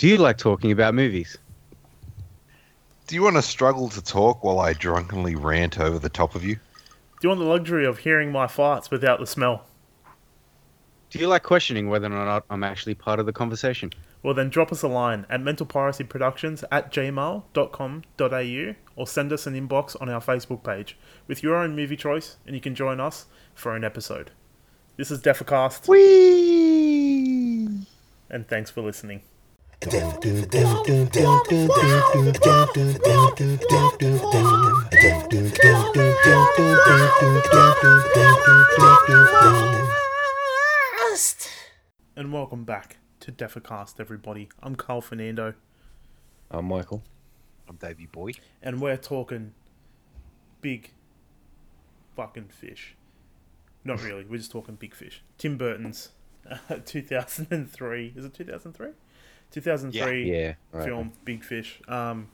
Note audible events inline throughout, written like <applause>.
Do you like talking about movies? Do you want to struggle to talk while I drunkenly rant over the top of you? Do you want the luxury of hearing my farts without the smell? Do you like questioning whether or not I'm actually part of the conversation? Well, then drop us a line at mentalpiracyproductions at gmail.com.au or send us an inbox on our Facebook page with your own movie choice and you can join us for an episode. This is Defacast, Whee! and thanks for listening. And welcome back to Defacast, everybody. I'm Carl Fernando, I'm Michael. I'm Davey Boy. and we're talking big fucking fish. Not really, we're just talking big fish. Tim Burton's uh, <laughs> 2003, is it 2003? 2003 Yeah. right. film Big Fish. Um,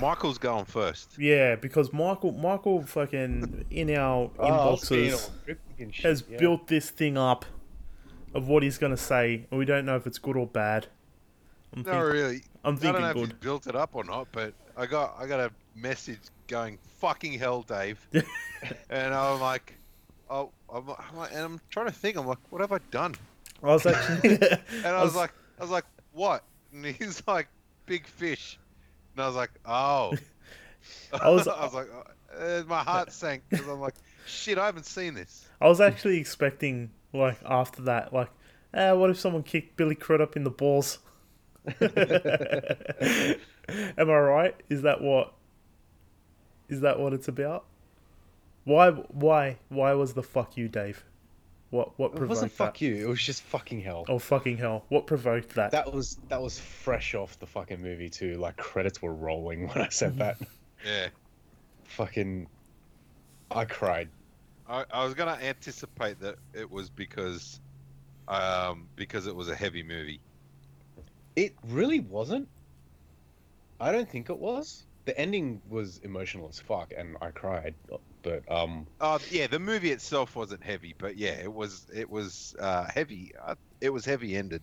Michael's going first. yeah, because Michael, Michael, fucking in our <laughs> Oh, I inboxes all cryptic shit, has yeah. built this thing up of what he's gonna say, and we don't know if it's good or bad. I'm, No, think- really. I'm I don't thinking know if you built it up or not, but I got I got a message going fucking hell, Dave, <laughs> and I'm like, oh, I'm, I'm like, and I'm trying to think. I'm like, what have I done? I was actually, <laughs> And <laughs> I was like, I was like, what? And he's <laughs> like, big fish. And I was like, oh. I was- I was like, uh, my heart sank because I'm like, shit, I haven't seen this. I was actually expecting like after that, like, eh, what if someone kicked Billy Crudup in the balls? Am I right? Is that what? Is that what it's about? Why? Why? Why was the fuck you, Dave? What? What It provoked wasn't fuck you. It was just fucking hell. Oh fucking hell! What provoked that? That was that was fresh off the fucking movie too. Like credits were rolling when I said that. <laughs> Yeah. fucking, I cried. I, I was gonna anticipate that it was because, um, because it was a heavy movie. It really wasn't. I don't think it was. The ending was emotional as fuck, and I cried. But um, Uh, yeah, the movie itself wasn't heavy, but yeah, it was it was uh, heavy. Uh, it was heavy ended.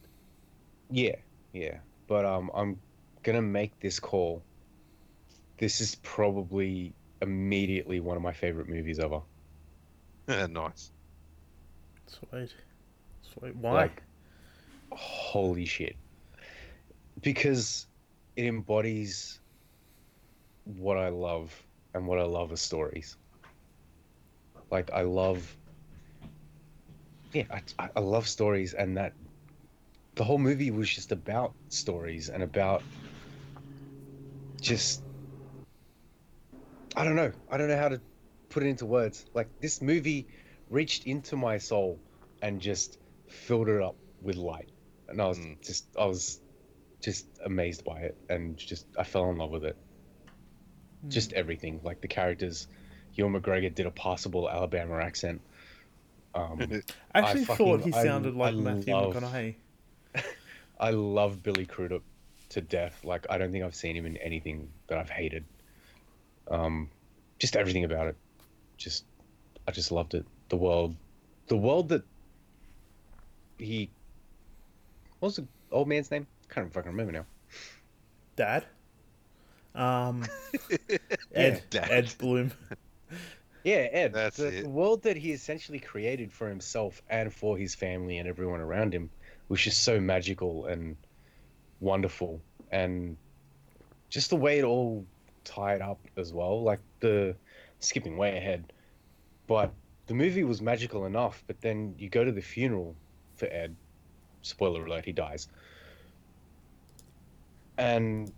yeah, yeah. But um, I'm gonna make this call. This is probably immediately one of my favorite movies ever. <laughs> nice. Sweet. Sweet. Why? Like, holy shit. Because it embodies what I love and what I love are stories. Like, I love. Yeah, I, I- I love stories, and that. The whole movie was just about stories and about. Just. I don't know. I don't know how to put it into words. Like, this movie reached into my soul and just filled it up with light. And I was Mm. just, I was just amazed by it and just, I fell in love with it. Just everything. Like the characters, Ewan McGregor did a possible Alabama accent. Um, I <laughs> actually I thought he fucking- I- sounded like I Matthew love- McConaughey. <laughs> I love Billy Crudup to death. Like I don't think I've seen him in anything that I've hated. Um, just everything about it. Just, I just loved it. The world, the world that he. What was the old man's name? Can't fucking remember now. Dad. Um, <laughs> Ed. Dad. Ed Bloom. Yeah, Ed. <laughs> That's the, it. the world that he essentially created for himself and for his family and everyone around him was just so magical and wonderful, and just the way it all tied up as well. Like the skipping way ahead, but the movie was magical enough. But then you go to the funeral for Ed. Spoiler alert: he dies, and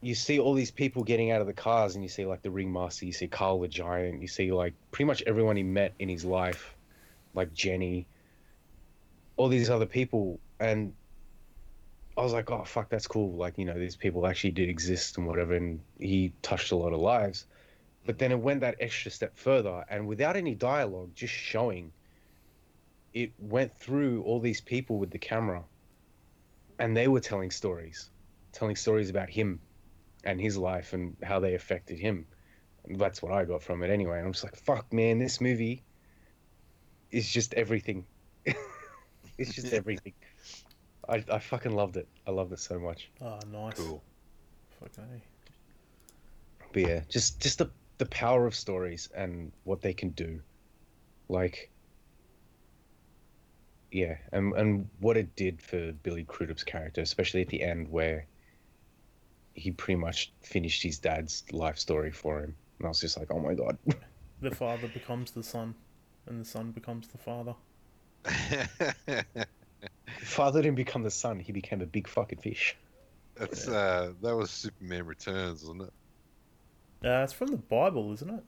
you see all these people getting out of the cars and you see like the ringmaster you see carl the giant you see like pretty much everyone he met in his life like jenny all these other people. And i was like oh fuck that's cool. Like you know these people actually did exist and whatever and he touched a lot of lives. But then it went that extra step further and without any dialogue just showing it went through all these people with the camera and they were telling stories telling stories about him and his life and how they affected him. That's what I got from it anyway. And I'm just like, fuck, man, this movie is just everything. <laughs> it's just everything. I, I fucking loved it. I loved it so much. Oh, nice. Cool. Okay. Eh? But yeah, just just the the power of stories and what they can do, like. Yeah, and and what it did for Billy Crudup's character, especially at the end where. He pretty much finished his dad's life story for him, and I was just like, "Oh my god!" <laughs> The father becomes the son, and the son becomes the father. <laughs> Father didn't become the son; he became a big fucking fish. That's uh, that was Superman Returns, wasn't it? Uh, it's from the Bible, isn't it?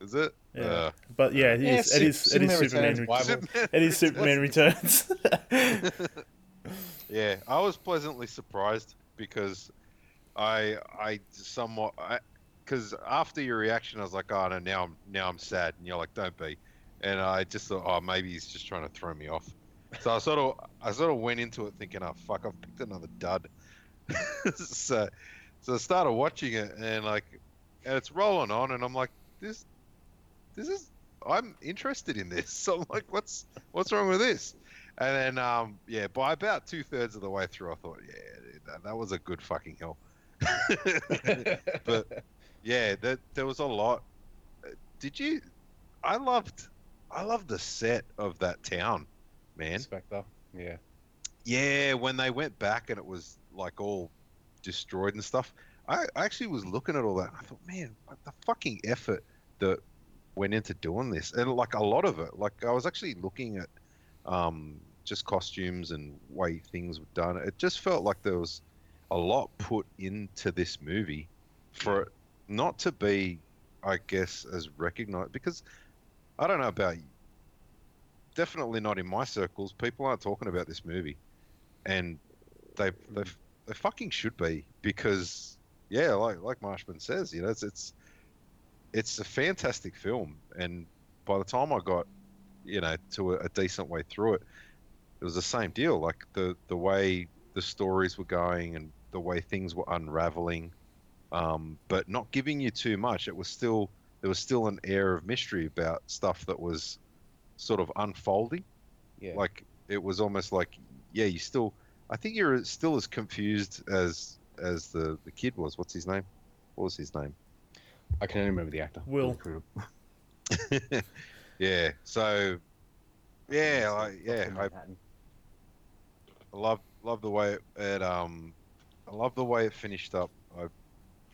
Is it? Yeah. Uh, But yeah, it Yeah, is. it, is it is Superman Returns. Re- Superman it is Superman Returns. <laughs> yeah, I was pleasantly surprised because I I somewhat because after your reaction, I was like, oh no, now I'm now I'm sad, and you're like, don't be, and I just thought, oh maybe he's just trying to throw me off. So I sort of I sort of went into it thinking, oh fuck, I've picked another dud. <laughs> so so I started watching it and like and it's rolling on, and I'm like, this this is I'm interested in this. <laughs> So I'm like, what's what's wrong with this? And then, um, yeah, by about two thirds of the way through, I thought, yeah, that, that was a good fucking hill. <laughs> but yeah, that there was a lot. Did you? I loved, I loved the set of that town, man. Spectre. Yeah. Yeah, when they went back and it was like all destroyed and stuff. I, I actually was looking at all that. And I thought, man, what the fucking effort that went into doing this, and like a lot of it. Like I was actually looking at um, just costumes and way things were done. It just felt like there was a lot put into this movie for it not to be, I guess, as recognized. Because I don't know about you. Definitely not in my circles. People aren't talking about this movie, and they they they fucking should be because yeah, like like Marshman says, you know, it's it's it's a fantastic film, and by the time I got you know to a, a decent way through it, it was the same deal. Like the the way the stories were going and the way things were unraveling, um, but not giving you too much. It was still there was still an air of mystery about stuff that was sort of unfolding. Yeah. Like it was almost like yeah, you still. I think you're still as confused as as the the kid was. What's his name? What was his name? I can only remember the actor. Will. <laughs> Yeah. So yeah, like, yeah. I, I love love the way it, it um I love the way it finished up. I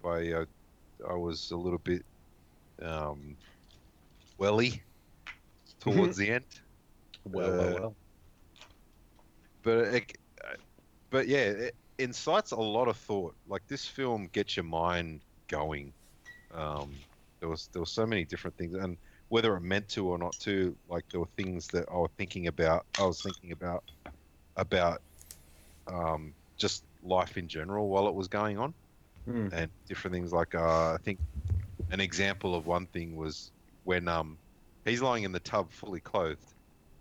I uh, I was a little bit um welly towards <laughs> the end, Well, well, Uh, well. but it, but yeah, it incites a lot of thought. Like this film gets your mind going. Um, there was there were so many different things, and whether it meant to or not to, like there were things that I was thinking about. I was thinking about about um, just life in general while it was going on, Hmm. and different things. Like uh, I think an example of one thing was when um, he's lying in the tub fully clothed,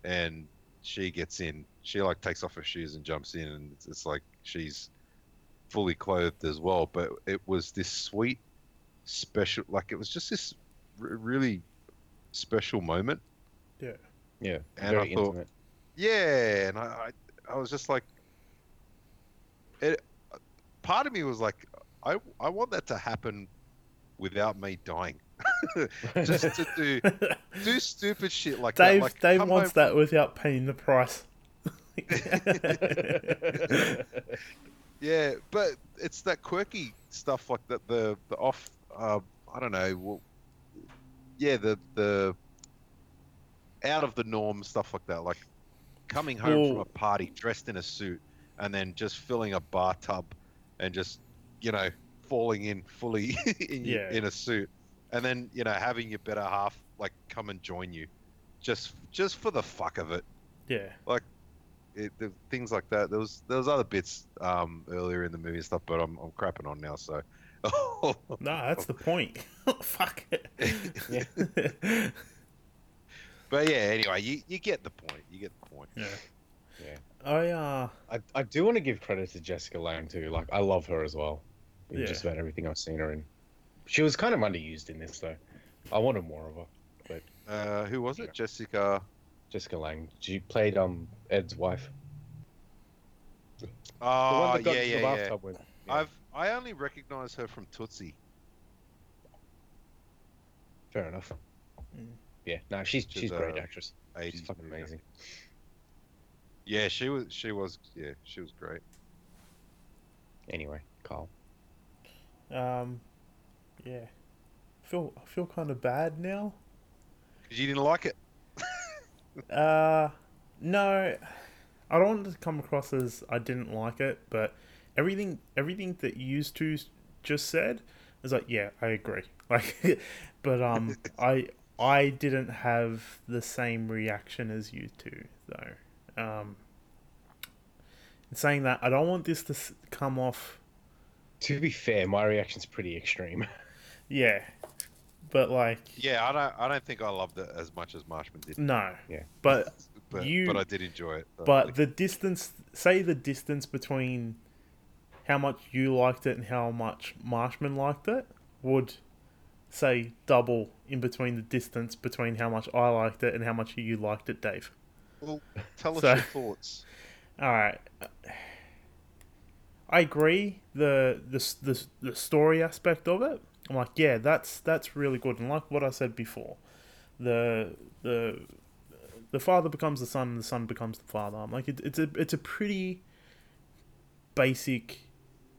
and she gets in. She like takes off her shoes and jumps in, and it's, it's like she's fully clothed as well. But it was this sweet, special. Like it was just this r- really special moment. yeah. Yeah. and Very I thought- intimate. Yeah, and I, I, I was just like, it. Part of me was like, I, I want that to happen without me dying. <laughs> just to do do stupid shit like Dave, that. Like, Dave wants home- that without paying the price. <laughs> Yeah, but it's that quirky stuff like that. The the off. Uh, I don't know. Well, yeah, the the out of the norm stuff like that. Like coming home from a party dressed in a suit and then just filling a bathtub and just you know falling in fully <laughs> in, Yeah. in a suit and then you know having your better half like come and join you just just for the fuck of it yeah. it, the, things like that. There was there was other bits um, earlier in the movie and stuff, but I'm I'm crapping on now. So, <laughs> No, that's the point. <laughs> Fuck it. But yeah. Anyway, you, you get the point. You get the point. yeah. Yeah. I uh I, I do want to give credit to Jessica Lange too. Like I love her as well. In Yeah. just about everything I've seen her in. She was kind of underused in this though. I wanted more of her. Uh, who was Yeah. it? Jessica. Jessica Lange. She played um Ed's wife. The Oh, one that got yeah, yeah, the yeah. with. Yeah. I've I only recognize her from Tootsie. Fair enough. Mm. Yeah, no, she's She's, she's a great actress. 80s She's fucking amazing. Yeah, she was. She was. Yeah, she was great. Anyway, Carl. Um, yeah. I feel I feel kind of bad now. Cause you didn't like it. <laughs> Uh, no, I don't want to come across as I didn't like it, but everything everything that you used to just said is like, yeah, I agree. <laughs> Like, but um, <laughs> I I didn't have the same reaction as you two though. Um, in saying that, I don't want this to come off, To be fair, my reaction's pretty extreme. <laughs> yeah, but like, Yeah, I don't. I don't think I loved it as much as Marshman did. no, Yeah. but <laughs> But You- but I did enjoy it. But the distance, say the distance between how much you liked it and how much Marshman liked it, would say double in between the distance between how much I liked it and how much you liked it, Dave. Well, tell us so- your thoughts. All right. I agree the the the the story aspect of it. I'm like, yeah, that's that's really good. And like what I said before, the the the father becomes the son, and the son becomes the father. I'm like, it, it's a it's a pretty basic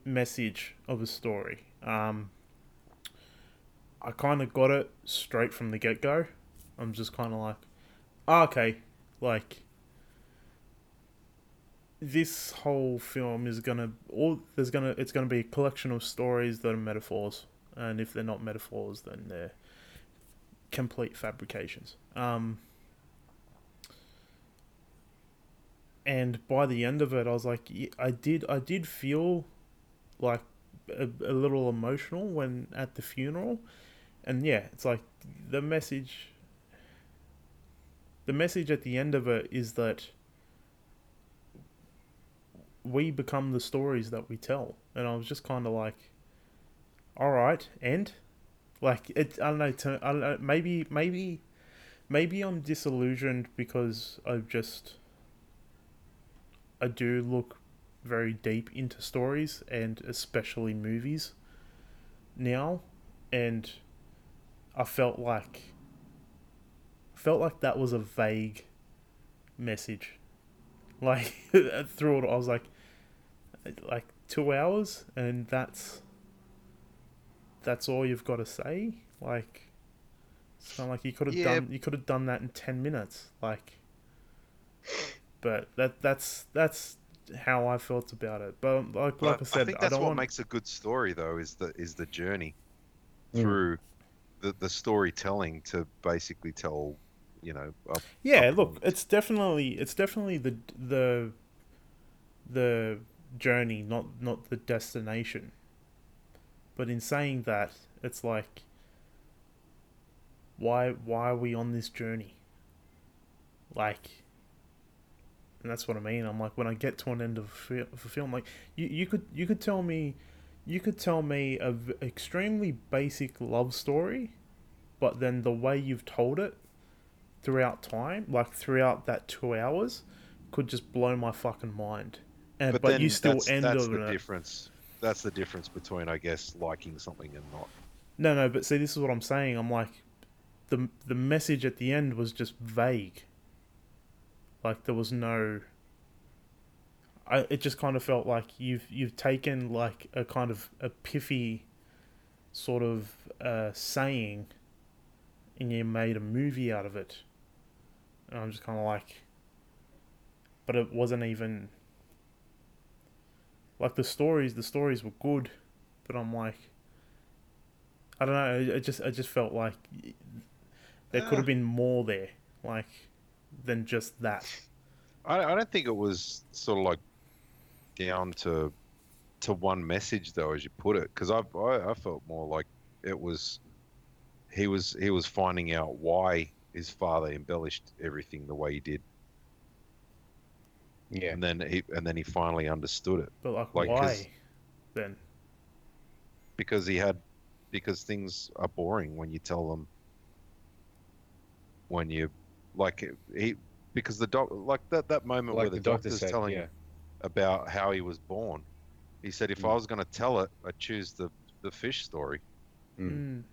message of a story. Um, I kind of got it straight from the get go. I'm just kind of like, ah, okay, like this whole film is gonna all there's gonna it's gonna be a collection of stories that are metaphors, and if they're not metaphors, then they're complete fabrications. Um, and by the end of it, I was like, I did I did feel like a, a little emotional when at the funeral, and yeah, it's like the message. The message at the end of it is that we become the stories that we tell. And I was just kind of like, all right, and like it. I don't know. To, I don't know. Maybe, maybe, maybe I'm disillusioned because I've just. I do look very deep into stories and especially movies now, and I felt like. Felt like that was a vague message <laughs> like through it i was like like two hours and that's that's all you've got to say like it's kind of like you could have Yeah. done you could have done that in 10 minutes like but that that's that's how i felt about it but like, like i But said think i, that's don't what want makes a good story, though, is the is the journey Mm. through the the storytelling to basically tell, you know, a yeah up look it's definitely it's definitely the the the journey not not the destination. But in saying that it's like why why are we on this journey? Like and that's what i mean. I'm like when i get to an end of a, of a film like you, you could you could tell me you could tell me a v- extremely basic love story but then the way you've told it throughout time, like throughout that two hours, could just blow my fucking mind. And but, then you still that's, end that's the it. difference. That's the difference between, I guess, liking something and not. No, no, but see, this is what I'm saying. I'm like, the the message at the end was just vague. Like there was no. I it just kind of felt like you've you've taken like a kind of a piffy, sort of uh, saying. And you made a movie out of it. And I'm just kind of like. But it wasn't even. Like the stories, the stories were good, but I'm like. I don't know. It just I just felt like there could Ah. have been more there, like than just that. I, I don't think it was sort of like down to to one message though, as you put it, because I, I I felt more like it was he was he was finding out why his father embellished everything the way he did, Yeah. and then he and then he finally understood it But like, Like, 'cause- why? Then because he had because things are boring when you tell them when you like he because the doc like that that moment Like where the, the, doctor doctor's said, telling yeah. about how he was born. He said, if I Mm. was going to tell it, I'd choose the the fish story. Mm. Mm.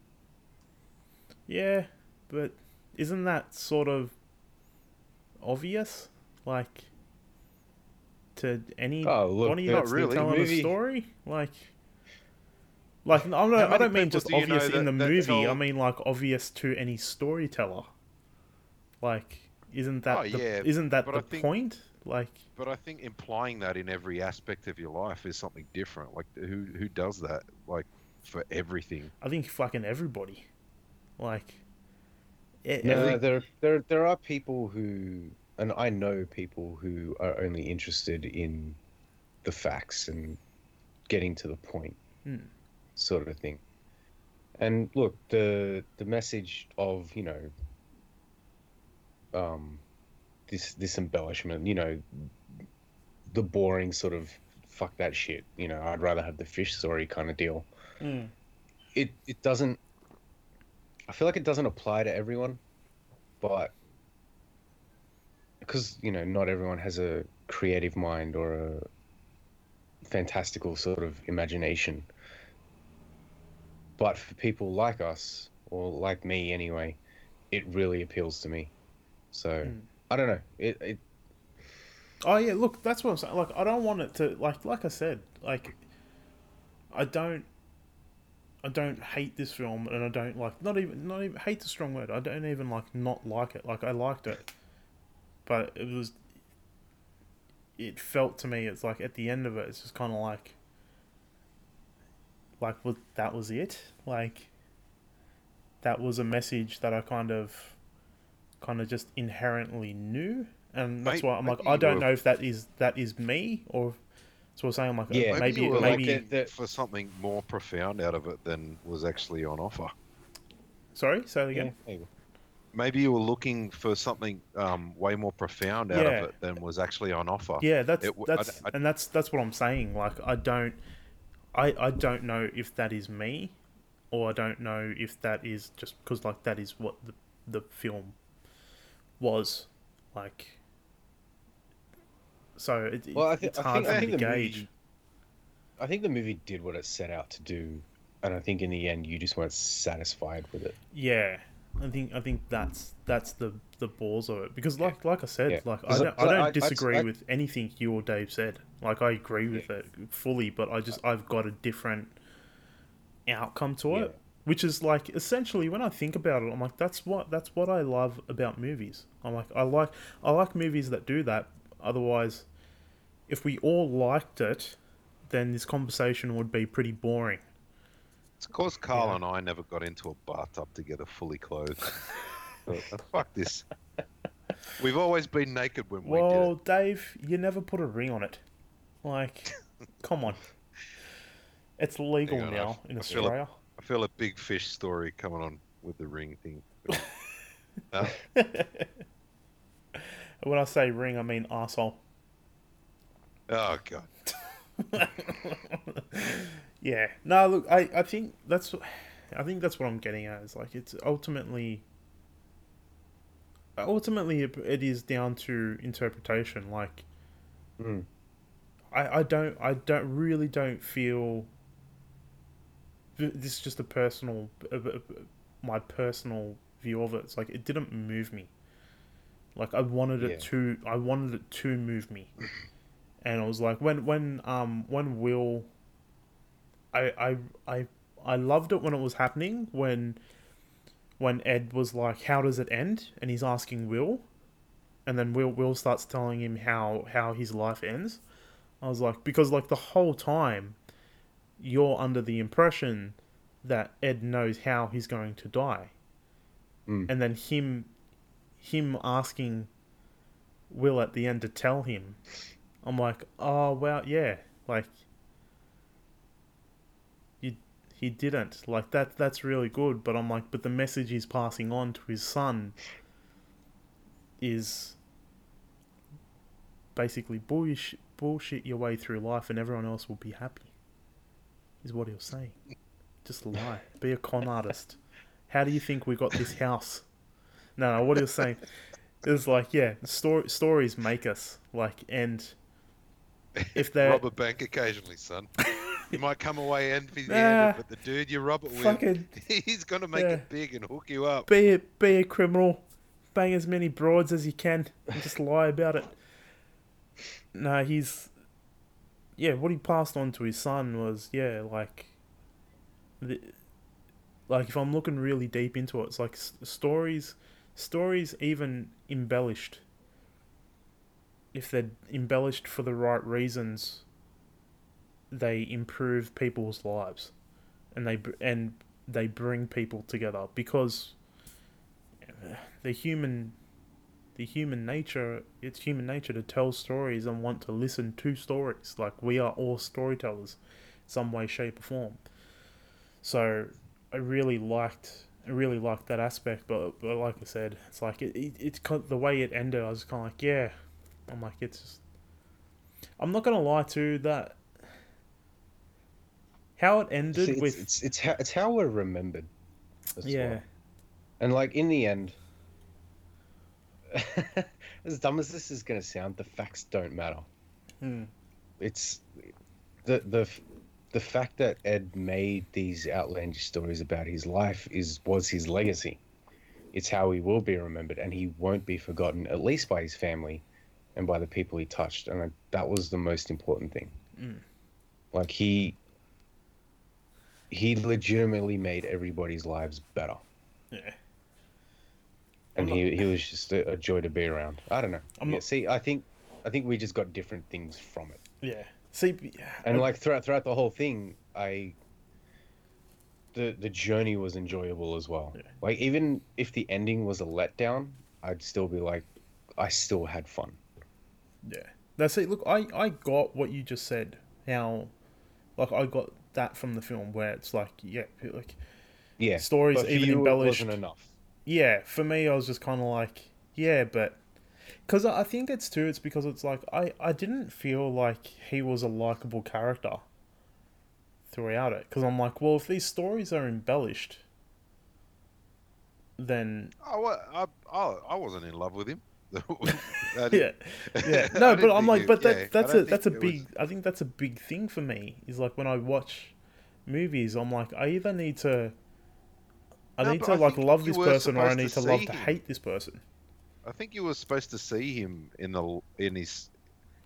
Yeah, but isn't that sort of obvious? Like to any Oh, look, one of you not that's really. telling Movie- a story? Like like I'm not, How I don't mean just do you know obvious in the that- that movie. I mean like obvious to any storyteller. Like isn't that Oh, the, yeah, isn't that the think- point? Like But I think implying that in every aspect of your life is something different. Like who who does that? Like for everything. I think fucking everybody. Like e- No, every- there, there, there are people who, and I know people who are only interested in the facts and getting to the point, Hmm. sort of thing. And look, the the message of you know, um, this this embellishment, you know, the boring sort of fuck that shit. You know, I'd rather have the fish story kind of deal Mm. it it doesn't I feel like it doesn't apply to everyone, but because you know not everyone has a creative mind or a fantastical sort of imagination. But for people like us or like me anyway, it really appeals to me. So Mm. I don't know. It it Oh yeah, look, that's what I'm saying. Like, I don't want it to like, like I said, like, I don't, I don't hate this film, and I don't like, not even, not even hate the strong word. I don't even like not like it. Like, I liked it, but it was, it felt to me, it's like at the end of it, it's just kind of like, like, that was it. Like, that was a message that I kind of, kind of just inherently knew and that's why I'm like, I don't know if that is that is me or so I'm saying like, Yeah, uh, Maybe, maybe you were maybe, looking the- the- for something more profound out of it than was actually on offer. sorry, say that yeah, again. maybe. Maybe you were looking for something um, way more profound out Yeah. of it than was actually on offer. Yeah, that's It w- I- that's I- and that's that's what I'm saying. Like, I don't, I I don't know if that is me, or I don't know if that is just because like that is what the the film was like. So it, Well, I, thi- it's I hard think, for me to gauge. movie, I think the movie did what it set out to do, and I think in the end you just weren't satisfied with it. Yeah, I think I think that's that's the the balls of it because like like I said, Yeah. like I- don't, I don't I- disagree I'd- with anything you or Dave said. Like I agree with it fully, but I just I've got a different outcome to Yeah. it, which is like essentially when I think about it, I'm like that's what that's what I love about movies. I'm like I like I like movies that do that. Otherwise, if we all liked it, then this conversation would be pretty boring. It's cause Carl Yeah. and I never got into a bathtub together fully clothed. But, uh, fuck this. We've always been naked when we did Well. Dave, you never put a ring on it. Like, <laughs> come on. It's legal on, now I- in I feel Australia. I feel a big fish story coming on with the ring thing. <laughs> Uh, <laughs> when I say ring, I mean asshole. oh god. <laughs> yeah. No, look, I, I think that's I think that's what I'm getting at. Is like it's ultimately ultimately it, it is down to interpretation. Like Mm. I, I don't I don't really don't feel this is just a personal my personal view of it. It's like it didn't move me. Like I wanted it Yeah. to I wanted it to move me. <clears throat> And I was like when when um when Will I I I I loved it when it was happening when when Ed was like how does it end and he's asking Will and then Will Will starts telling him how how his life ends. I was like because like the whole time you're under the impression that Ed knows how he's going to die. Mm. And then him him asking Will at the end to tell him. I'm like, "Oh, well, yeah. Like you he didn't. Like that that's really good, but I'm like, but the message he's passing on to his son is basically bullshit, bullshit your way through life and everyone else will be happy. Is what he was saying. Just lie. Be a con artist. How do you think we got this house? No, no what he was saying is like, yeah, story, stories make us like, and if they're rob a bank occasionally, son. You might come away empty Nah, handed, but the dude you rob it with, fucking <laughs> he's gonna make Yeah. it big and hook you up. be a, be a criminal, bang as many broads as you can, and just lie about it. No, he's yeah. What he passed on to his son was yeah, like the like if I'm looking really deep into it, it's like stories, stories even embellished. If they're embellished for the right reasons, they improve people's lives, and they and they bring people together because uh, the human the human nature it's human nature to tell stories and want to listen to stories like we are all storytellers some way shape or form so i really liked really liked that aspect but, but like i said it's like it, it, it's kind the way it ended i was kind of like yeah i'm like it's just i'm not gonna lie to that how it ended it's, with it's it's how it's how we're remembered. yeah well. And like in the end, <laughs> as dumb as this is to sound, the facts don't matter. Hmm. It's the the the fact that Ed made these outlandish stories about his life is was his legacy. It's how he will be remembered, and he won't be forgotten, at least by his family and by the people he touched. And I, that was the most important thing. Mm. Like he he legitimately made everybody's lives better yeah and he, he was just a, a joy to be around. I don't know. I'm yeah, not- see, I think I think we just got different things from it, yeah see and uh, like throughout throughout the whole thing, I the the journey was enjoyable as well. Yeah. Like even if the ending was a letdown, I'd still be like, I still had fun. Yeah. That's it. Look, I, I got what you just said. How, like, I got that from the film where it's like, yeah, like, Yeah, stories even embellished. enough. Yeah, for me, I was just kind of like, yeah, but. Because I think it's too, it's because it's like, I, I didn't feel like he was a likable character throughout it. Because I'm like, well, if these stories are embellished, then. I, I, I, I wasn't in love with him. <laughs> <laughs> Yeah. <laughs> Yeah, no, but I'm like, it- but that yeah, that's a that's a it was- big. I think that's a big thing for me. Is like when I watch movies, I'm like, I either need to, I No, need to I like love this person, or I need to love see to hate this person. I think you were supposed to see him in the in his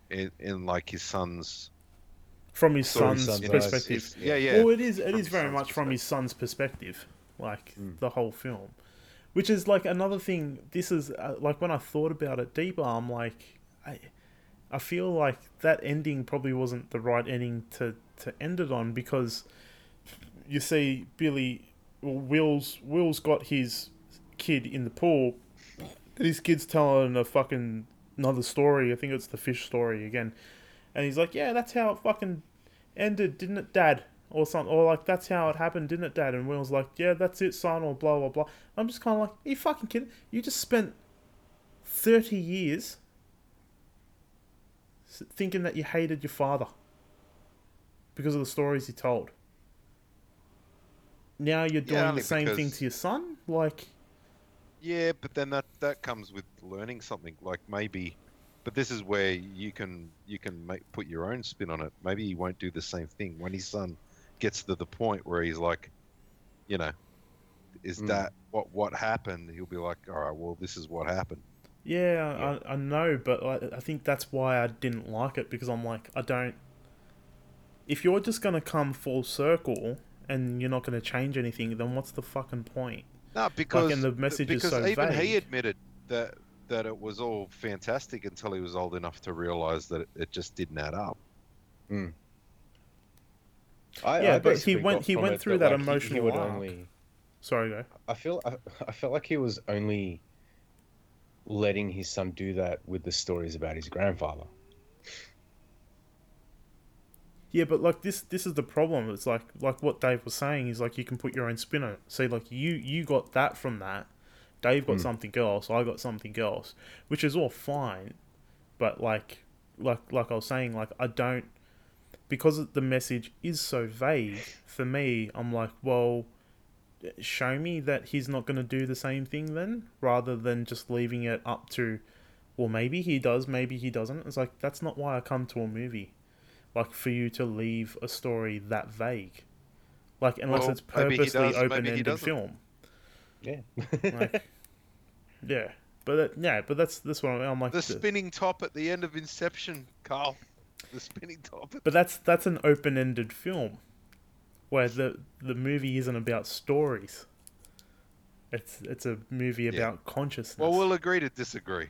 in, in like his son's From his son's, son's perspective. It's- yeah, yeah. Well, it is. It From is very much from his son's perspective, like Mm. the whole film, which is like another thing. This is uh, like when I thought about it deeper, I'm like, I, I feel like that ending probably wasn't the right ending to to end it on because you see Billy, well, Will's Will's got his kid in the pool, his kid's telling a fucking another story. I think it's the fish story again, and he's like, "Yeah, that's how it fucking ended, didn't it, Dad?" Or something, or like, "That's how it happened, didn't it, Dad?" And Will's like, "Yeah, that's it, son," or blah blah blah. I'm just kind of like, "Are you fucking kidding? You just spent thirty years thinking that you hated your father because of the stories he told." Now you're doing only the same thing to your son, like. Yeah, but then that that comes with learning something. Like maybe, but this is where you can you can make put your own spin on it. Maybe he won't do the same thing when his son gets to the point where he's like, you know, is Mm. that what what happened? He'll be like, all right, well, this is what happened. Yeah, Yeah. I, I know, but I, I think that's why I didn't like it because I'm like, I don't. If you're just gonna come full circle and you're not gonna change anything, then what's the fucking point? No, because and the message is because so even he admitted that that it was all fantastic until he was old enough to realize that it, it just didn't add up. Hmm. I, Yeah, I but he went- he went through that like, he- he emotional would arc. only- Sorry, go. I feel I, I felt like he was only letting his son do that with the stories about his grandfather. Yeah, but like this, this is the problem. It's like like what Dave was saying is like you can put your own spin on it. See, like you you got that from that. Dave got Mm. something else. I got something else, which is all fine. But like like like I was saying, like I don't because the message is so vague. For me, I'm like, well, show me that he's not going to do the same thing then, rather than just leaving it up to, well, maybe he does, maybe he doesn't. It's like that's not why I come to a movie like for you to leave a story that vague, like unless Well, it's purposely does, maybe he open-ended film. Yeah. Like, <laughs> yeah, but that, yeah, but that's that's what I'm, I'm like. The the- spinning top at the end of Inception, Carl. The spinning top. But that's that's an open-ended film, where the the movie isn't about stories. It's it's a movie Yeah. about consciousness. Well, we'll agree to disagree.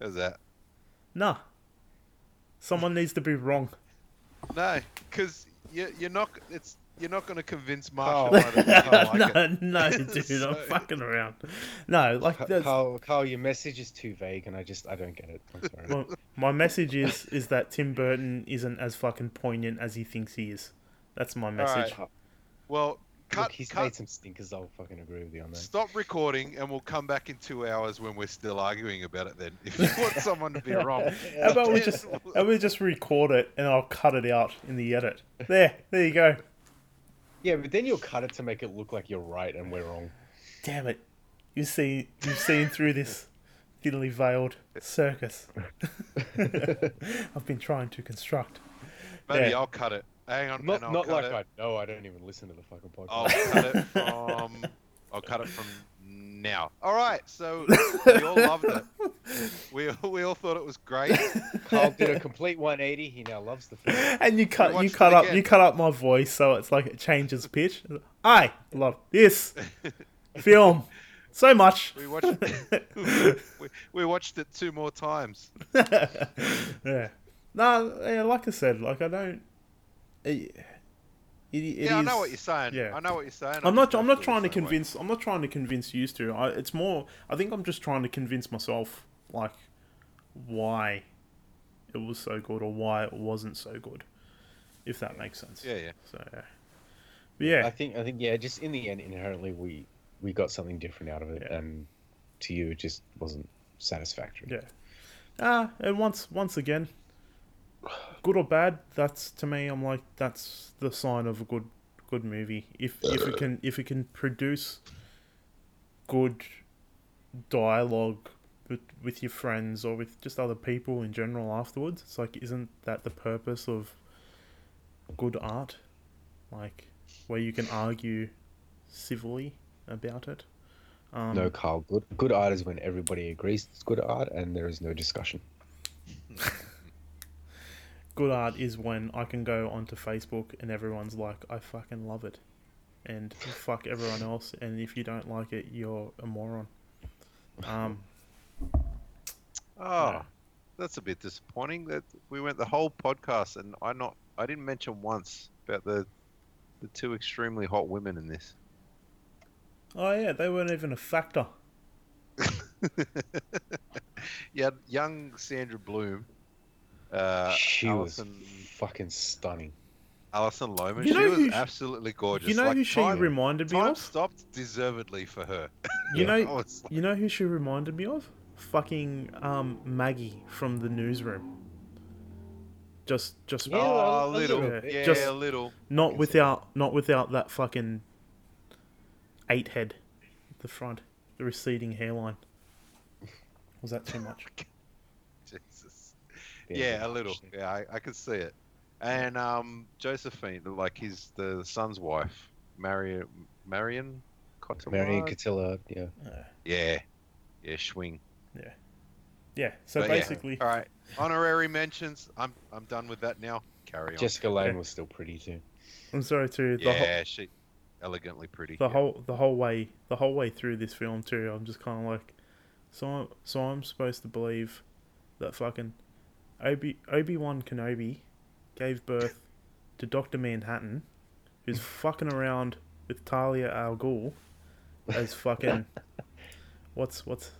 How's that? nah. Someone needs to be wrong. No, because you, you're not. It's you're not going to convince Carl. Marshall <laughs> either. I don't like no, it. <laughs> no, <laughs> dude, I'm fucking around. No, like that's, Carl, Carl, your message is too vague, and I just I don't get it. I'm sorry. well, my message is is that Tim Burton isn't as fucking poignant as he thinks he is. That's my message. right. Well, cut. Look, he's cut made some stinkers. I'll fucking agree with you on that. Stop recording, and we'll come back in two hours when we're still arguing about it. Then, <laughs> if you want someone to be wrong, <laughs> How about we then just we'll- how about we just record it and I'll cut it out in the edit. There, there you go. Yeah, but then you'll cut it to make it look like you're right and we're wrong. Damn it. You see you've seen through this thinly veiled circus. <laughs> I've been trying to construct. maybe Yeah. I'll cut it. Hang on, Not not like it. I know. I don't even listen to the fucking podcast. I'll cut it <laughs> from. I'll cut it from now. All right. So we all <laughs> loved it. We we all thought it was great. Carl did a complete 180. He now loves the film. And you cut you cut up again. you cut up my voice so it's like it changes pitch. I love this <laughs> film so much. We watched. we, we watched it two more times. yeah. No, yeah, like I said, like I don't. It, it, it yeah, I know what you're saying. yeah. I know what you're saying. I'm not. I'm don't not feel the trying to same way. convince. I'm not trying to convince you to. I, it's more. I think I'm just trying to convince myself, like, why it was so good or why it wasn't so good, if that makes sense. Yeah, yeah. So, yeah. But yeah, I think I think yeah. Just in the end, inherently, we we got something different out of it, Yeah. and to you, it just wasn't satisfactory. Yeah. Ah, and once once again, good or bad, that's to me. I'm like that's the sign of a good good movie. If if it can if it can produce good dialogue with with your friends or with just other people in general afterwards, it's like isn't that the purpose of good art? Like where you can argue civilly about it. Um, No, Carl. Good good art is when everybody agrees it's good art, and there is no discussion. <laughs> good art is when I can go onto Facebook and everyone's like, I fucking love it. And fuck everyone else. And if you don't like it, you're a moron. Um, <laughs> Oh, that's a bit disappointing. That we went the whole podcast and I not I didn't mention once about the the two extremely hot women in this. oh, yeah, they weren't even a factor. <laughs> yeah, young Sandra Bloom, uh, she Alison, was fucking stunning. Alison Lohman. You she was who sh- absolutely gorgeous. You know like, who she time, reminded me time of? stopped deservedly for her. You know, <laughs> like, you know who she reminded me of? Fucking um, Maggie from the newsroom. Just, just Yeah, oh, a a little, little bit. yeah, Just- a little. not without, not without that fucking eight head the front, the receding hairline. Was that too much? <laughs> Jesus. Yeah, a little. Yeah, I, I could see it. And um, Josephine, like his the son's wife, Marion Marion Cotillard. Marion Cotillard, yeah. Uh, Yeah, yeah, Schwing. yeah. Yeah. So But yeah, basically, All right, honorary mentions. I'm I'm done with that now. Carry on. Jessica Lange Yeah. was still pretty too. I'm sorry too. the whole, yeah, she elegantly pretty. the yeah. whole the whole way the whole way through this film too. I'm just kind of like, so I'm, so I'm supposed to believe that fucking Obi Obi Wan Kenobi gave birth to Doctor Manhattan, who's <laughs> fucking around with Talia al Ghul as fucking <laughs> what's what's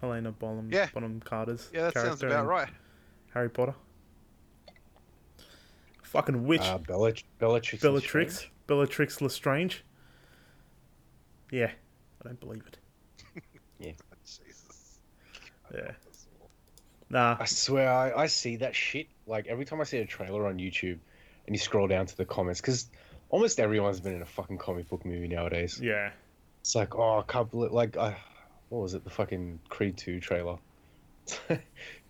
Helena Bonham Yeah. Bonham Carter's Yeah, that sounds character about in right. Harry Potter. Fucking witch. Uh, Bella, Bellatrix. Bellatrix, Bellatrix Lestrange. Yeah, I don't believe it. <laughs> Yeah. Jesus. Yeah, nah. I swear, I, I see that shit. Like every time I see a trailer on YouTube, and you scroll down to the comments, because almost everyone's been in a fucking comic book movie nowadays. Yeah, It's like, oh, I can't believe, like, uh, what was it? The fucking Creed 2 trailer. <laughs>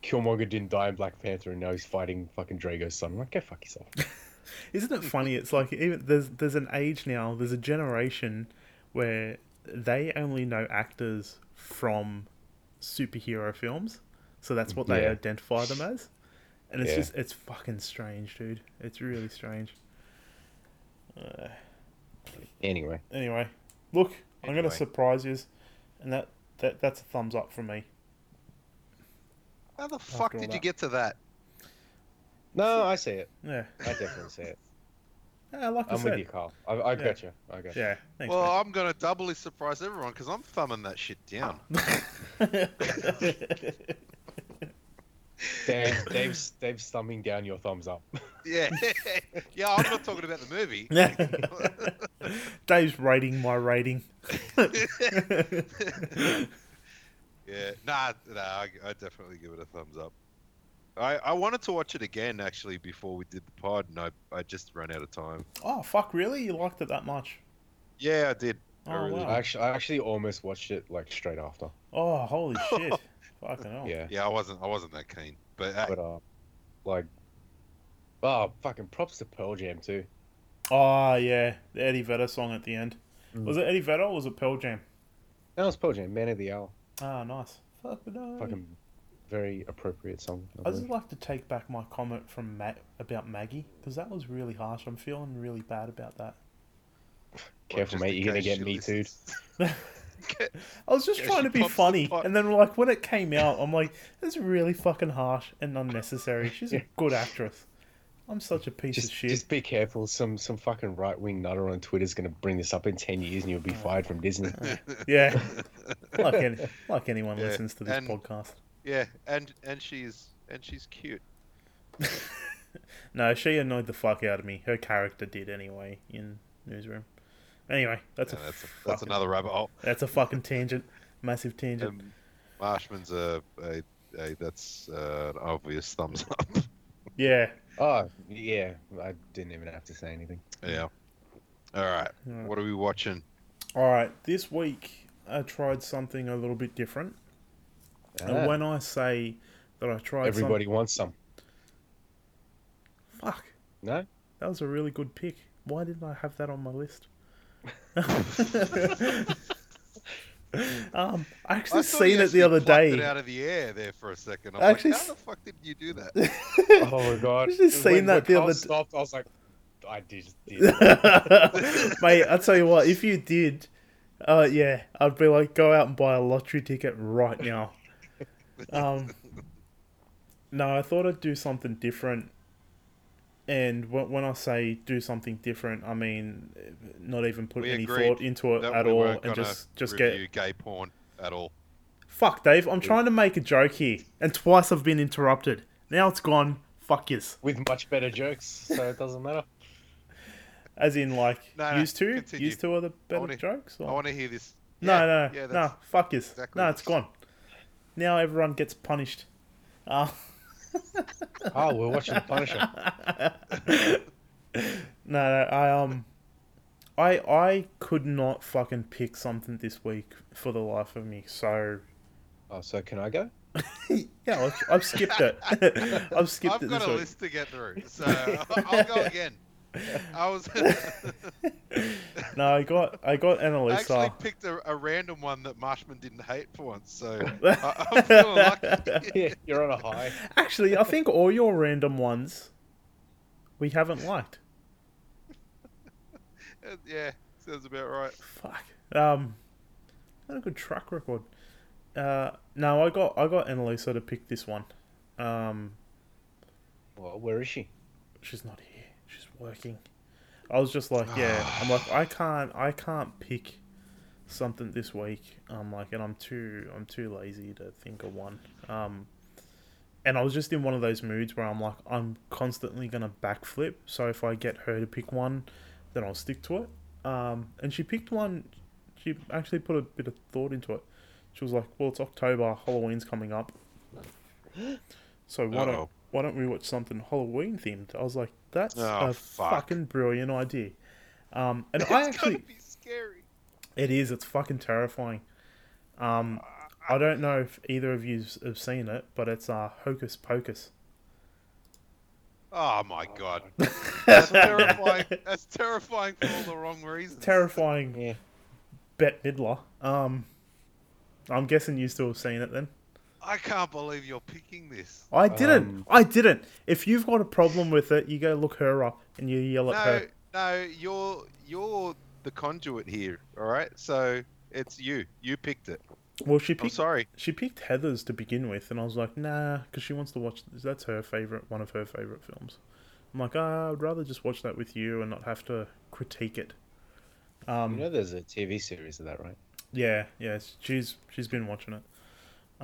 Killmonger didn't die in Black Panther, and now he's fighting fucking Drago's son. I'm like, go fuck yourself. <laughs> Isn't it funny? It's like even there's there's an age now. There's a generation where they only know actors from superhero films, so that's what they Yeah. identify them as. And it's Yeah. just it's fucking strange, dude. It's really strange. Uh, Anyway, anyway, look, I'm gonna surprise you, and that, that that's a thumbs up from me. How the fuck all did you get to that? no, I see it. Yeah, I definitely see it. <laughs> yeah like I I'm with you. Carl. I, I Yeah. got you. I got you. Yeah, thanks, well, I'm gonna doubly surprise everyone because I'm thumbing that shit down. <laughs> <laughs> man. Dave, Dave's, Dave's thumbing down your thumbs up. <laughs> Yeah, yeah. I'm not talking about the movie. <laughs> Dave's rating my rating. <laughs> Yeah, nah, nah. I, I definitely give it a thumbs up. I, I wanted to watch it again actually before we did the pod, and I, I just ran out of time. Oh fuck! Really? You liked it that much? Yeah, I did. I Oh, really wow. I actually, I actually almost watched it like straight after. Oh holy shit! Fucking hell. Yeah, Yeah, I wasn't I wasn't that keen, but uh, but uh, like, oh fucking props to Pearl Jam too. Oh yeah, the Eddie Vedder song at the end. Mm. Was it Eddie Vedder or was it Pearl Jam? No, it was Pearl Jam, Man of the Hour. Ah, nice. Fucking hell. Fucking very appropriate song. I I just like to take back my comment from Matt about Maggie because that was really harsh. I'm feeling really bad about that. Careful, just mate. You're gonna get me too. <laughs> <laughs> listens. <laughs> I was just trying to be pops the funny, and then like when it came out, I'm like, "That's really fucking harsh and unnecessary." She's a good actress. I'm such a piece Just, of shit. just be careful. Some some fucking right wing nutter on Twitter's gonna bring this up in ten years, and you'll be fired from Disney. <laughs> Yeah, <laughs> like any, like anyone Yeah, listens to this and- podcast. yeah, and and she's and she's cute. No, she annoyed the fuck out of me. Her character did anyway in Newsroom. Anyway, that's Yeah, a that's a, that's another rabbit hole. that's a fucking tangent, massive tangent. Um, Marshman's a, a, a that's uh, an obvious thumbs up. <laughs> yeah. Oh yeah, I didn't even have to say anything. yeah. All right. Alright. What are we watching? All right, this week I tried something a little bit different. And Ah, when I say that I tried everybody wants some. some... fuck, No, that was a really good pick. Why didn't I have that on my list? <laughs> um, I actually I seen it the other day. It out of the air there for a second. I'm I actually like, how the fuck did you do that? <laughs> oh my god! I just seen that when the other d- stopped. I was like, I just did. <laughs> Mate, I tell you what, if you did, uh, yeah, I'd be like, go out and buy a lottery ticket right now. Um, no, I thought I'd do something different. And when, when I say do something different, I mean eh, not even put We any thought into it at we all, and just just get gay porn at all. fuck, Dave. I'm trying to make a joke here, and twice I've been interrupted. Now it's gone. Fuck yes. With much better jokes, so it doesn't matter. As in, like, No, no, used to, continue. used to are the better wanna- jokes. I want to hear this. No, Yeah, no, yeah, no, that's- fuck yes. exactly no, what it's it's- gone. Now everyone gets punished. Uh, <laughs> Oh, we're watching The Punisher. <laughs> no, no, I um, I I could not fucking pick something this week for the life of me. So Oh, so can I go? <laughs> yeah, I've, I've skipped it. I've skipped I've it got this a week. list to get through, so I'll go again. <laughs> I was <laughs> No, I got I got I actually picked a, a random one that Marshman didn't hate for once, so <laughs> I, I'm feeling lucky. Yeah, you're on a high. Actually, I think all your random ones we haven't liked. Uh, yeah, sounds about right. Fuck. Um, not a good track record. Uh, no, I got I got Annalisa to pick this one. Um, Well, where is she? she's not here. Working. I was just like, yeah. <sighs> I'm like, I can't I can't pick something this week. I'm like, and I'm too I'm too lazy to think of one. Um, and I was just in one of those moods where I'm like, I'm constantly gonna backflip. So if I get her to pick one, then I'll stick to it. Um, and she picked one. She actually put a bit of thought into it. She was like, "Well, it's October. Halloween's coming up. <gasps> So why don't Uh-oh. Why don't we watch something Halloween themed?" I was like, "That's Oh, a fuck. fucking brilliant idea." Um, and It's I gonna actually, be scary. it is. It's fucking terrifying. Um, I don't know if either of you have seen it, but it's uh, Hocus Pocus. Oh my god. That's <laughs> terrifying. That's terrifying for all the wrong reasons. Terrifying Yeah. Bette Midler. Um, I'm guessing you still have seen it then. I can't believe you're picking this. I didn't. Um, I didn't. If you've got a problem with it, you go look her up and you yell at No, her. no, you're you're the conduit here. All right, so it's you. You picked it. Well, she I'm picked sorry. she picked Heathers to begin with, and I was like, nah, because she wants to watch. That's her favorite, one of her favorite films. I'm like, ah, I'd rather just watch that with you and not have to critique it. Um, You know, there's a TV series of that, right? yeah, yeah, she's she's been watching it.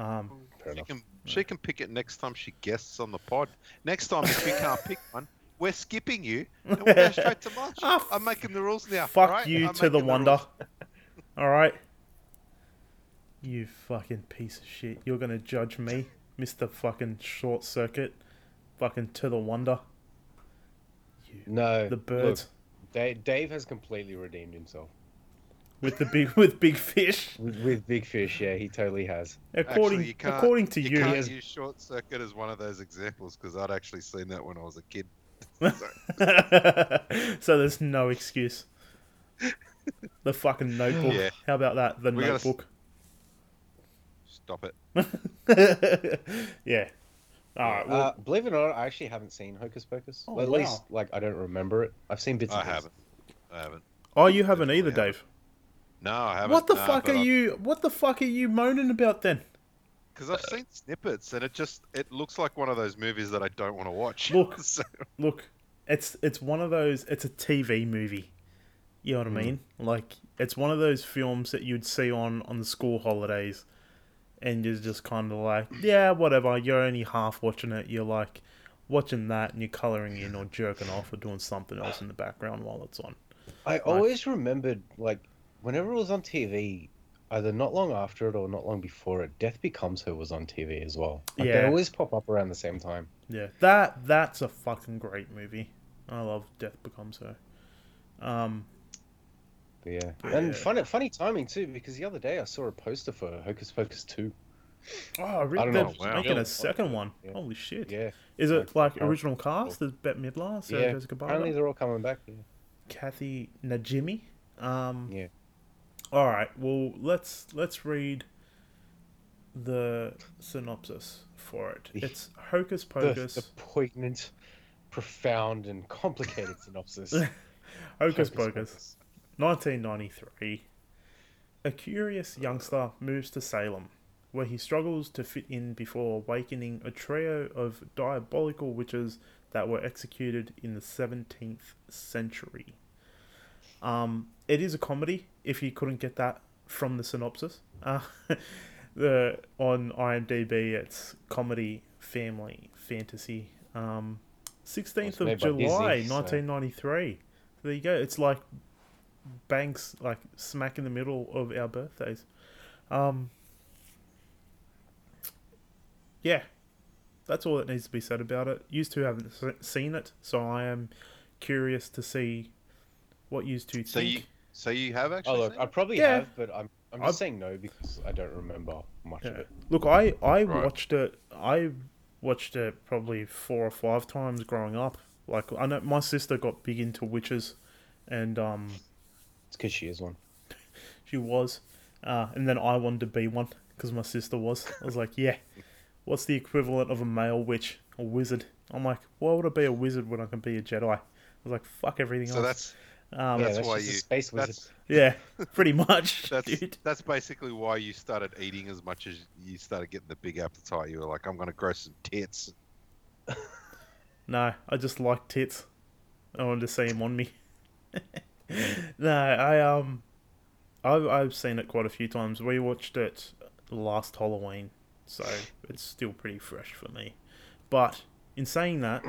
Um, Fair She enough. can she can pick it next time she guests on the pod. Next time, if you can't pick one, we're skipping you and we'll go straight to <laughs> lunch. Ah, I'm making the rules now. fuck alright? you I'm to the making wonder. <laughs> All right, you fucking piece of shit. You're gonna judge me, Mister Fucking Short Circuit, fucking to the wonder. You, No, the birds Look, Dave, Dave has completely redeemed himself with the big with big fish. with, with Big Fish. Yeah, he totally has. According Actually, you according to You you, can't has- use short circuit as one of those examples because I'd actually seen that when I was a kid. <laughs> so there's no excuse. The fucking notebook. Yeah. How about that? The We gotta s- notebook. Stop it. <laughs> yeah. All right. Well, uh, believe it or not, I actually haven't seen Hocus Pocus. Oh, Well, at wow. least, like, I don't remember it. I've seen bits. I and pieces. haven't. I haven't. oh, you haven't either, definitely Dave. No, I haven't. What the Nah, fuck are I- you? What the fuck are you moaning about then? Because I've seen snippets and it just it looks like one of those movies that I don't want to watch. Look. <laughs> So- Look, it's it's one of those. It's a TV movie. You know what I hmm. mean? Like it's one of those films that you'd see on on the school holidays, and you're just kind of like, yeah, whatever. You're only half watching it. You're like watching that, and you're coloring in or jerking off or doing something else in the background while it's on. I always remembered, like, whenever it was on TV, either not long after it or not long before it, Death Becomes Her was on TV as well. Like, Yeah. They always pop up around the same time. Yeah, that that's a fucking great movie. I love Death Becomes Her. Um, But yeah. Yeah. And funny, funny timing, too, because the other day I saw a poster for Hocus Pocus 2. oh, really? I don't know. Wow. making Yeah. a second one. Yeah. Holy shit! Yeah. Is it like Like, original cast? There's Bette Midler, Sarah yeah. Jessica Apparently Parker, they're all coming back. Yeah. Kathy Najimy. Um, Yeah. All right. Well, let's let's read the synopsis for it. The- It's Hocus Pocus. the poignant, profound, and complicated <laughs> synopsis. Hocus Pocus. 1993. A curious youngster moves to Salem, where he struggles to fit in before awakening a trio of diabolical witches that were executed in the 17th century. Um, it is a comedy, if you couldn't get that from the synopsis. Uh, <laughs> the on IMDb, it's comedy, family, fantasy. Um, 16th It's of made by Disney, July, so- 1993. There you go. It's like banks like smack in the middle of our birthdays. Um, yeah, that's all that needs to be said about it. Used to haven't seen it, so I am curious to see what used to So you so you have actually. Oh look, I probably Yeah. have, but I'm I'm just I've- saying no because I don't remember much of it. Look, I I Right. watched it. I watched it probably four or five times growing up. Like I know my sister got big into witches, and um, It's because she is one. <laughs> she was, uh, and then I wanted to be one because my sister was. I was like, yeah, what's the equivalent of a male witch? A wizard. I'm like, why would I be a wizard when I can be a Jedi? I was like, fuck everything So else. that's um, yeah, that's that's why just a you- space wizard. that's yeah, <laughs> pretty much, <laughs> that's dude. that's basically why you started eating as much as you started getting the big appetite. You were like, I'm gonna grow some tits. <laughs> No, I just like tits. I wanted to see him on me. no, I um, I've I've seen it quite a few times. We watched it last Halloween, so it's still pretty fresh for me. But in saying that,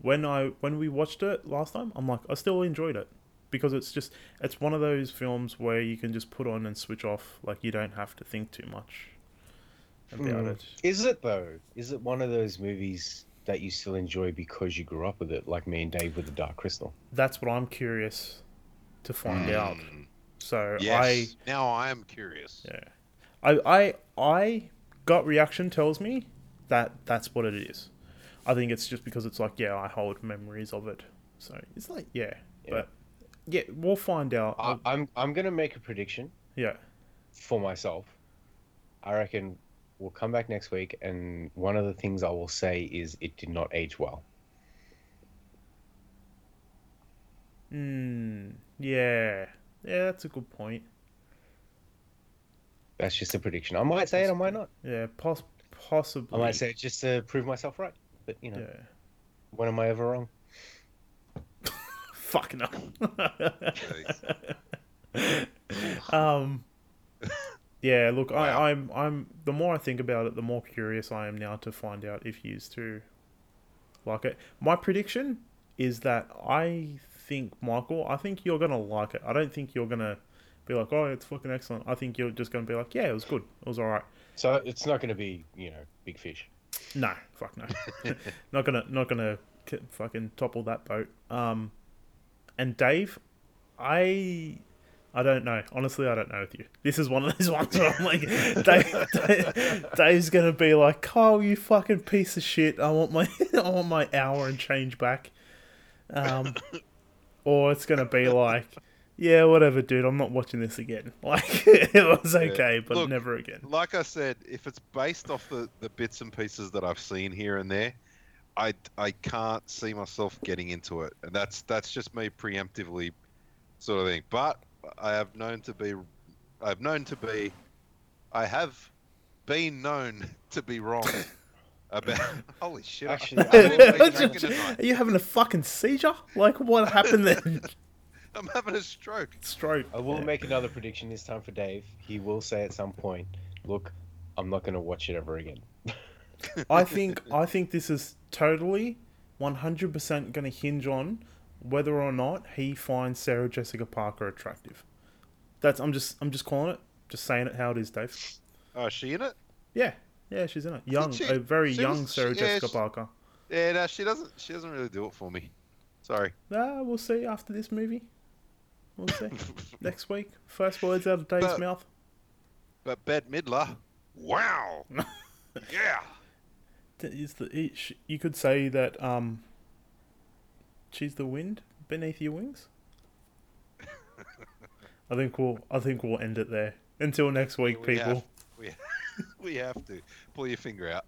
when I when we watched it last time, I'm like I still enjoyed it because it's just it's one of those films where you can just put on and switch off. Like you don't have to think too much about Hmm. it. Is it though? Is it one of those movies that you still enjoy because you grew up with it, like me and Dave with the Dark Crystal? That's what I'm curious to find out. Mm, So Yes. I Now I am curious. Yeah. I I I gut reaction tells me that that's what it is. I think it's just because it's like yeah, I hold memories of it. So it's like yeah, Yeah. but yeah, we'll find out. I, I'm I'm gonna make a prediction yeah. for myself. I reckon we'll come back next week, and one of the things I will say is it did not age well. Hmm. Yeah. Yeah, that's a good point. That's just a prediction. I might say it, I might not. Yeah, poss- possibly. I might say it just to prove myself right. But you know, Yeah. when am I ever wrong? Fuck no. Um. <laughs> Yeah, look, Wow. I, I'm, I'm. The more I think about it, the more curious I am now to find out if you used to like it. My prediction is that I think Michael, I think you're gonna like it. I don't think you're gonna be like, oh, it's fucking excellent. I think you're just gonna be like, yeah, it was good. It was all right. So it's not going to be you know big fish. No, fuck no. <laughs> <laughs> not gonna, not gonna fucking topple that boat. Um, and Dave, I, I don't know. Honestly, I don't know with you. This is one of those <laughs> ones where I'm like, Dave, Dave, Dave's gonna be like, Kyle, you fucking piece of shit. I want my, <laughs> I want my hour and change back. Um, <laughs> or it's gonna be like. Yeah, whatever, dude. I'm not watching this again. Like it was okay, but Look, never again. like I said, if it's based off the, the bits and pieces that I've seen here and there, I, I can't see myself getting into it, and that's that's just me preemptively, sort of thing. But I have known to be, I've known to be, I have been known <laughs> to be wrong <laughs> about. Holy shit! Actually, I'm Are you having a fucking seizure? Like what happened then? <laughs> I'm having a stroke. Stroke. I will make another prediction this time for Dave. He will say at some point, "Look, I'm not going to watch it ever again." I <laughs> think I think this is totally 100% going to hinge on whether or not he finds Sarah Jessica Parker attractive. That's I'm just I'm just calling it, just saying it how it is, Dave. Oh, is she in it? Yeah, yeah, she's in it. Young, she- a very young was- Sarah she- yeah, Jessica she- Parker. Yeah, no, she doesn't. She doesn't really do it for me. Sorry. Ah, we'll see after this movie. We'll see <laughs> next week. First words out of Dave's But- mouth. But Bette Midler, wow, <laughs> yeah. Is the you could say that um she's the wind beneath your wings. <laughs> I think we'll I think we'll end it there. Until next week, We people. have, <laughs> we, we have to pull your finger out.